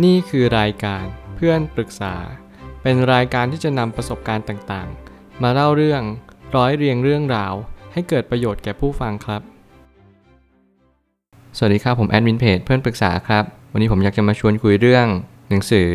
นี่คือรายการเพื่อนปรึกษา เป็นรายการที่จะนำประสบการณ์ต่างๆ มาเล่าเรื่องร้อยเรียงเรื่องราว ให้เกิดประโยชน์แก่ผู้ฟังครับ สวัสดีครับ ผมแอดมินเพจเพื่อนปรึกษาครับ วันนี้ผมอยากจะมาชวนคุยเรื่อง หนังสือ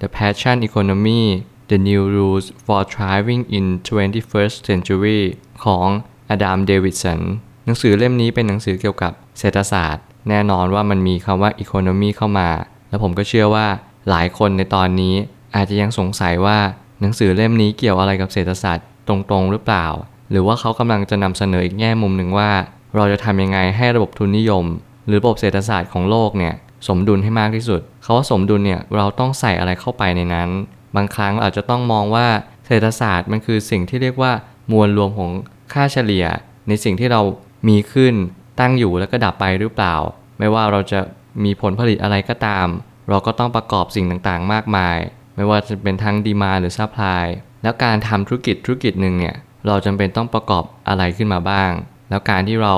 The Passion Economy The New Rules for Thriving in 21st Century ของอดัมเดวิดสันหนังสือเล่มนี้เป็นหนังสือเกี่ยวกับเศรษฐศาสตร์ แน่นอนว่ามันมีคำว่า economy เข้ามา แล้วผมก็เชื่อว่าหลายคนในตอนนี้อาจจะยังสงสัยว่าหนังสือเล่มนี้เกี่ยวอะไรกับเศรษฐศาสตร์ตรงๆหรือเปล่า หรือว่าเขากำลังจะนำเสนออีกแง่มุมหนึ่งว่า เราจะทำยังไงให้ระบบทุนนิยม หรือระบบเศรษฐศาสตร์ของโลกเนี่ยสมดุลให้มากที่สุด เขาว่าสมดุลเนี่ยเราต้องใส่อะไรเข้าไปในนั้น บางครั้งาอาจจะต้องมองว่าเศรษฐศาสตร์มันคือสิ่งที่เรียกว่ามวลรวมของค่าเฉลี่ย ในสิ่งที่เรามีขึ้นตั้งอยู่แล้วก็ดับไปหรือเปล่า ไม่ว่าเราจะ มีผลผลิตอะไรก็ตาม เราก็ต้องประกอบสิ่งต่างๆ มากมาย ไม่ว่าจะเป็นทั้ง demand หรือ supply แล้วการทำธุรกิจธุรกิจหนึ่งเนี่ยเราจำเป็นต้องประกอบอะไรขึ้นมาบ้าง แล้วการที่เรา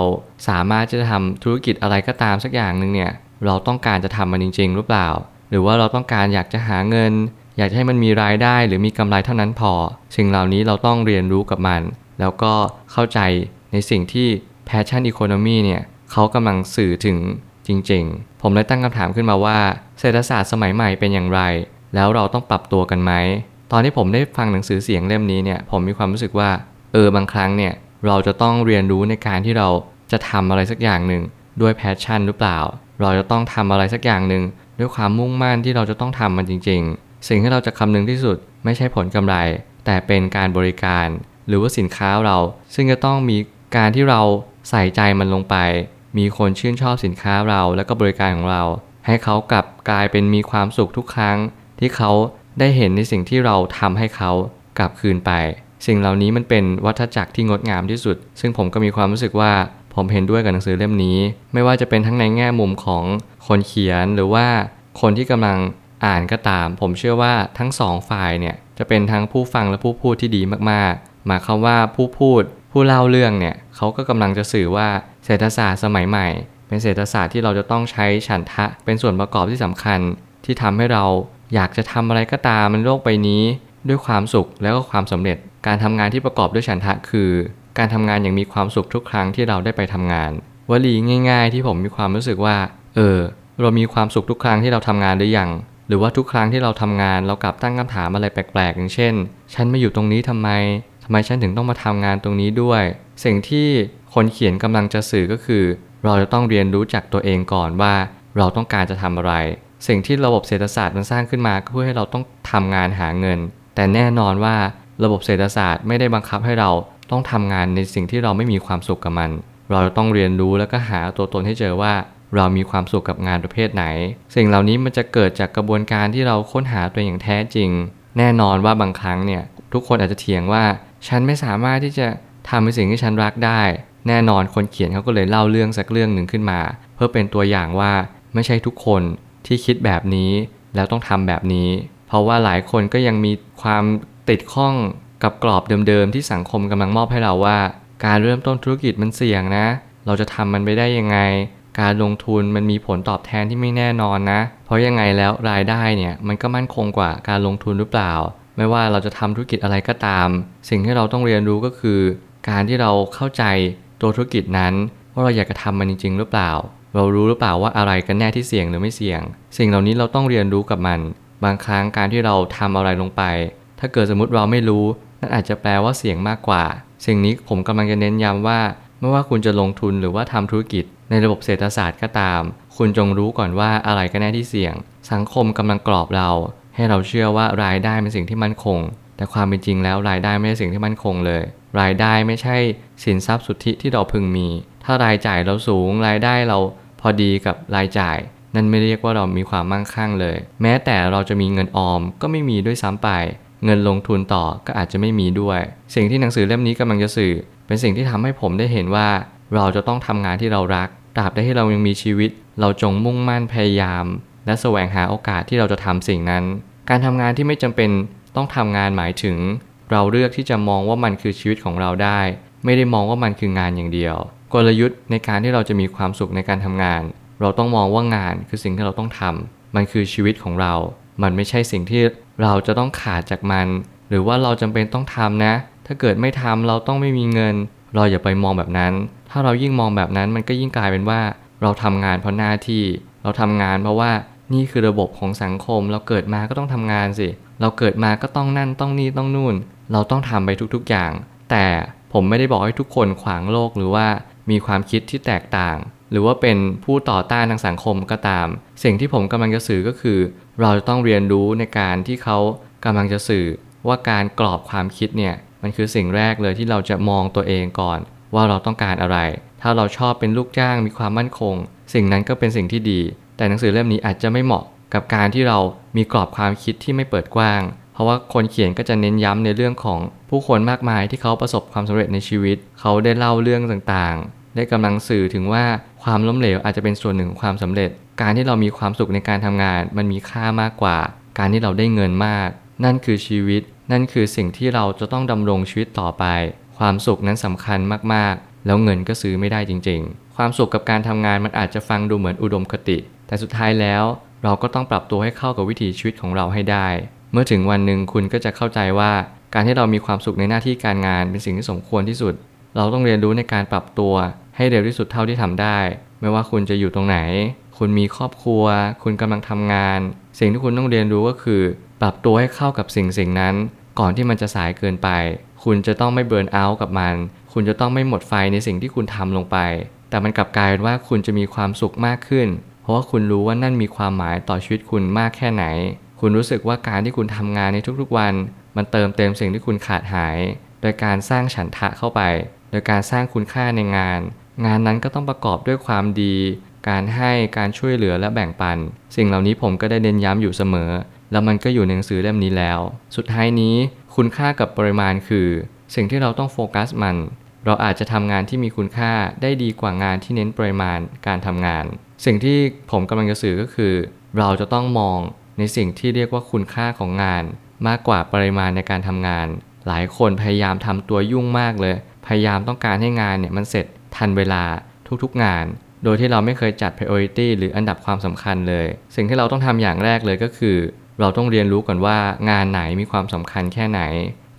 สามารถจะทำธุรกิจอะไรก็ตามสักอย่างหนึ่งเนี่ยเราต้องการจะทำมันจริง ๆ หรือเปล่า หรือว่าเราต้องการอยากจะหาเงิน อยากให้มันมีรายได้หรือมีกำไรเท่านั้นพอ สิ่งเหล่านี้เราต้องเรียนรู้กับมัน แล้วก็เข้าใจในสิ่งที่ Passion Economy เนี่ยเขากำลังสื่อถึงจริง ๆ ผมเลยตั้งคำถามขึ้นมาว่า เศรษฐศาสตร์สมัยใหม่เป็นอย่างไร แล้วเราต้องปรับตัวกันไหม ตอนที่ผมได้ฟังหนังสือเสียงเล่มนี้เนี่ยผมมีความรู้สึกว่า เออบางครั้งเนี่ยเราจะต้องเรียนรู้ในการที่เราจะทำอะไรสักอย่างหนึ่งด้วยแพชชั่นหรือเปล่า เราจะต้องทำอะไรสักอย่างหนึ่งด้วยความมุ่งมั่นที่เราจะต้องทำมันจริง ๆ สิ่งที่เราจะคำนึงที่สุดไม่ใช่ผลกำไร แต่เป็นการบริการ หรือว่าสินค้าเราซึ่งจะต้องมีการที่เราใส่ใจมันลงไป มีคนชื่นชอบสินค้าเราและก็บริการของเรา ให้เขากลับกลายเป็นมีความสุขทุกครั้ง ที่เขาได้เห็นในสิ่งที่เราทำให้เขากลับคืนไป สิ่งเหล่านี้มันเป็นวัฏจักรที่งดงามที่สุด ซึ่งผมก็มีความรู้สึกว่าผมเห็นด้วยกับหนังสือเล่มนี้ ไม่ว่าจะเป็นทั้งในแง่มุมของคนเขียนหรือว่าคนที่กำลังอ่านก็ตาม ผมเชื่อว่าทั้งสองฝ่ายเนี่ยจะเป็นทั้งผู้ฟังและผู้พูดที่ดีมากๆ หมายความว่าผู้พูด ผู้เล่าเรื่องเนี่ยเขาก็กำลังจะสื่อว่าเศรษฐศาสตร์สมัยใหม่ เป็นเศรษฐศาสตร์ที่เราจะต้องใช้ฉันทะเป็นส่วนประกอบที่สำคัญ ที่ทำให้เราอยากจะทำอะไรก็ตามในโลกใบนี้ ด้วยความสุขแล้วก็ความสำเร็จ การทำงานที่ประกอบด้วยฉันทะคือ การทำงานอย่างมีความสุขทุกครั้งที่เราได้ไปทำงานวลีง่าย ๆ ที่ผมมีความรู้สึกว่า เออ เรามีความสุขทุกครั้งที่เราทำงานหรือยังหรือว่าทุกครั้งที่เราทำงานเรากลับตั้งคำถามอะไรแปลกๆ อย่างเช่น ฉันมาอยู่ตรงนี้ทำไม ไมฉันถึงต้องมาทำงานตรงนี้ด้วย สิ่งที่คนเขียนกำลังจะสื่อก็คือ เราจะต้องเรียนรู้จักตัวเองก่อนว่า เราต้องการจะทำอะไร สิ่งที่ระบบเศรษฐศาสตร์มันสร้างขึ้นมาก็เพื่อให้เราต้องทำงานหาเงิน แต่แน่นอนว่าระบบเศรษฐศาสตร์ไม่ได้บังคับให้เราต้องทำงานในสิ่งที่เราไม่มีความสุขกับมัน เราต้องเรียนรู้แล้วก็หาตัวตนให้เจอว่า เรามีความสุขกับงานประเภทไหน สิ่งเหล่านี้มันจะเกิดจากกระบวนการที่เราค้นหาตัวอย่างแท้จริง แน่นอนว่าบางครั้งเนี่ยทุกคนอาจจะเถียงว่า ฉันไม่สามารถที่จะทำในสิ่งที่ฉันรักได้ แน่นอนคนเขียนเขาก็เลยเล่าเรื่องสักเรื่องหนึ่งขึ้นมา เพื่อเป็นตัวอย่างว่าไม่ใช่ทุกคนที่คิดแบบนี้แล้วต้องทำแบบนี้ เพราะว่าหลายคนก็ยังมีความติดข้องกับกรอบเดิมๆ ที่สังคมกำลังมอบให้เราว่า การเริ่มต้นธุรกิจมันเสี่ยงนะ เราจะทำมันไปได้ยังไง การลงทุนมันมีผลตอบแทนที่ไม่แน่นอนนะ เพราะยังไงแล้วรายได้เนี่ยมันก็มั่นคงกว่าการลงทุนหรือเปล่า ไม่ว่าเราจะทำธุรกิจอะไรก็ตาม สิ่งที่เราต้องเรียนรู้ก็คือ การที่เราเข้าใจตัวธุรกิจนั้น ว่าเราอยากจะทำมันจริง ๆ หรือเปล่า เรารู้หรือเปล่าว่าอะไรกันแน่ที่เสี่ยงหรือไม่เสี่ยง สิ่งเหล่านี้เราต้องเรียนรู้กับมัน บางครั้งการที่เราทำอะไรลงไป ถ้าเกิดสมมติเราไม่รู้ นั่นอาจจะแปลว่าเสี่ยงมากกว่า สิ่งนี้ผมกำลังจะเน้นย้ำว่า ไม่ว่าคุณจะลงทุนหรือว่าทำธุรกิจ ในระบบเศรษฐศาสตร์ก็ตาม คุณจงรู้ก่อนว่าอะไรก็แน่ที่เสี่ยง สังคมกำลังกรอบเรา ให้เราเชื่อว่ารายได้เป็นสิ่งที่มั่นคง แต่ความเป็นจริงแล้วรายได้ไม่ใช่สิ่งที่มั่นคงเลย รายได้ไม่ใช่สินทรัพย์สุทธิที่เราพึงมี ถ้ารายจ่ายเราสูง รายได้เราพอดีกับรายจ่าย นั่นไม่เรียกว่าเรามีความมั่งคั่งเลย แม้แต่เราจะมีเงินออมก็ไม่มีด้วยซ้ำไป เงินลงทุนต่อก็อาจจะไม่มีด้วย สิ่งที่หนังสือเล่มนี้กำลังจะสื่อ เป็นสิ่งที่ทำให้ผมได้เห็นว่า เราจะต้องทำงานที่เรารักตราบใดที่เรายังมีชีวิต เราจงมุ่งมั่นพยายาม และแสวงหาโอกาสที่เราจะทำสิ่งนั้น การทำงานที่ไม่จำเป็นต้องทำงานหมายถึง เราเลือกที่จะมองว่ามันคือชีวิตของเราได้ ไม่ได้มองว่ามันคืองานอย่างเดียว กลยุทธ์ในการที่เราจะมีความสุขในการทำงาน เราต้องมองว่างานคือสิ่งที่เราต้องทำมันคือชีวิตของเรา มันไม่ใช่สิ่งที่เราจะต้องขาดจากมัน หรือว่าเราจำเป็นต้องทำนะ ถ้าเกิดไม่ทำเราต้องไม่มีเงิน เราอย่าไปมองแบบนั้น ถ้าเรายิ่งมองแบบนั้นมันก็ยิ่งกลายเป็นว่า เราทำงานเพราะหน้าที่ เราทำงานเพราะว่า นี่คือระบบของสังคม เราเกิดมาก็ต้องทำงานสิ เราเกิดมาก็ต้องนั่นต้องนี่ต้องนู่น เราต้องทำไปทุกๆอย่าง แต่ผมไม่ได้บอกให้ทุกคนขวางโลกหรือว่ามีความคิดที่แตกต่าง หรือว่าเป็นผู้ต่อต้านทางสังคมก็ตาม สิ่งที่ผมกำลังจะสื่อก็คือ เราจะต้องเรียนรู้ในการที่เขากำลังจะสื่อ ว่าการกรอบความคิดเนี่ยมันคือสิ่งแรกเลยที่เราจะมองตัวเองก่อน ว่าเราต้องการอะไร ถ้าเราชอบเป็นลูกจ้างมีความมั่นคง สิ่งนั้นก็เป็นสิ่งที่ดี แต่หนังสือเล่มนี้อาจจะไม่เหมาะกับการที่เรามีกรอบความคิดที่ไม่เปิดกว้าง เพราะว่าคนเขียนก็จะเน้นย้ำในเรื่องของผู้คนมากมายที่เขาประสบความสำเร็จในชีวิต เขาได้เล่าเรื่องต่างๆ ได้กำลังสื่อถึงว่าความล้มเหลวอาจจะเป็นส่วนหนึ่งของความสำเร็จ การที่เรามีความสุขในการทำงาน มันมีค่ามากกว่า การที่เราได้เงินมาก นั่นคือชีวิต นั่นคือสิ่งที่เราจะต้องดำรงชีวิตต่อไป ความสุขนั้นสำคัญมากๆ แล้วเงินก็ซื้อไม่ได้จริง ๆ ความสุขกับการทำงานมันอาจจะฟังดูเหมือนอุดมคติ แต่สุดท้ายแล้วเราก็ต้องปรับตัวให้เข้ากับวิถีชีวิตของเราให้ได้ เมื่อถึงวันหนึ่งคุณก็จะเข้าใจว่าการที่เรามีความสุขในหน้าที่การงานเป็นสิ่งที่สมควรที่สุด เราต้องเรียนรู้ในการปรับตัวให้เร็วที่สุดเท่าที่ทำได้ ไม่ว่าคุณจะอยู่ตรงไหน คุณมีครอบครัว คุณกำลังทำงาน สิ่งที่คุณต้องเรียนรู้ก็คือ ปรับตัวให้เข้ากับสิ่งสิ่งนั้น ก่อนที่มันจะสายเกินไป คุณจะต้องไม่เบิร์นเอาท์กับมัน คุณจะต้องไม่หมดไฟในสิ่งที่คุณทำลงไป แต่มันกลับกลายเป็นว่าคุณจะมีความสุขมากขึ้น ราะว่าคุณรู้ว่านั่นมีความหมายต่อชีวิตคุณมากแค่ไหน คุณรู้สึกว่าการที่คุณทำงานในทุกๆวัน มันเติมเต็มสิ่งที่คุณขาดหาย โดยการสร้างฉันทะเข้าไป โดยการสร้างคุณค่าในงาน งานนั้นก็ต้องประกอบด้วยความดี การให้การช่วยเหลือและแบ่งปัน สิ่งเหล่านี้ผมก็ได้เน้นย้ำอยู่เสมอ แล้วมันก็อยู่ในหนังสือเล่มนี้แล้ว สุดท้ายนี้ คุณค่ากับปริมาณคือ สิ่งที่เราต้องโฟกัสมัน เราอาจจะทำงานที่มีคุณค่าได้ดีกว่างานที่เน้นปริมาณการทำงาน สิ่งที่ผมกำลังจะสื่อก็คือ เราจะต้องมองในสิ่งที่เรียกว่าคุณค่าของงาน มากกว่าปริมาณในการทำงาน หลายคนพยายามทำตัวยุ่งมากเลย พยายามต้องการให้งานเนี่ยมันเสร็จทันเวลาทุกๆงาน โดยที่เราไม่เคยจัด priority หรืออันดับความสำคัญเลย สิ่งที่เราต้องทำอย่างแรกเลยก็คือ เราต้องเรียนรู้ก่อนว่างานไหนมีความสำคัญแค่ไหน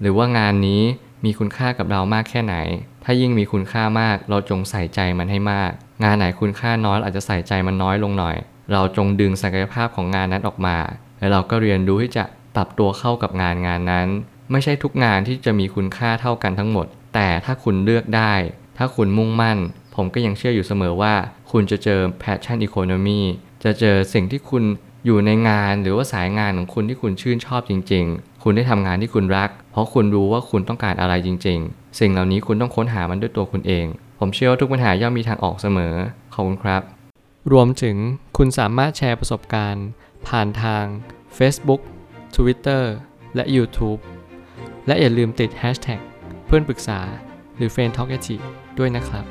หรือว่างานนี้มีคุณค่ากับเรามากแค่ไหน ถ้ายิ่งมีคุณค่ามาก เราจงใส่ใจมันให้มาก งานไหนคุณค่าน้อยอาจจะใส่ใจมันน้อยลงหน่อย เราจงดึงศักยภาพของงานนั้นออกมา แล้วเราก็เรียนรู้ที่จะปรับตัวเข้ากับงานงานนั้น ไม่ใช่ทุกงานที่จะมีคุณค่าเท่ากันทั้งหมด แต่ถ้าคุณเลือกได้ ถ้าคุณมุ่งมั่น ผมก็ยังเชื่ออยู่เสมอว่า คุณจะเจอ passion economy จะเจอสิ่งที่คุณอยู่ในงานหรือว่าสายงานของคุณที่คุณชื่นชอบจริง ๆ คุณได้ทำงานที่คุณรัก เพราะคุณรู้ว่าคุณต้องการอะไรจริง ๆ สิ่งเหล่านี้คุณต้องค้นหามันด้วยตัวคุณเอง ผมเชื่อว่าทุกปัญหาย่อมมีทางออกเสมอ ขอบคุณครับ รวมถึงคุณสามารถแชร์ประสบการณ์ ผ่านทาง Facebook Twitter และ YouTube และอย่าลืมติด Hashtag เพื่อนปรึกษาหรือ f r ร e n d t a l k a ด้วยนะครับ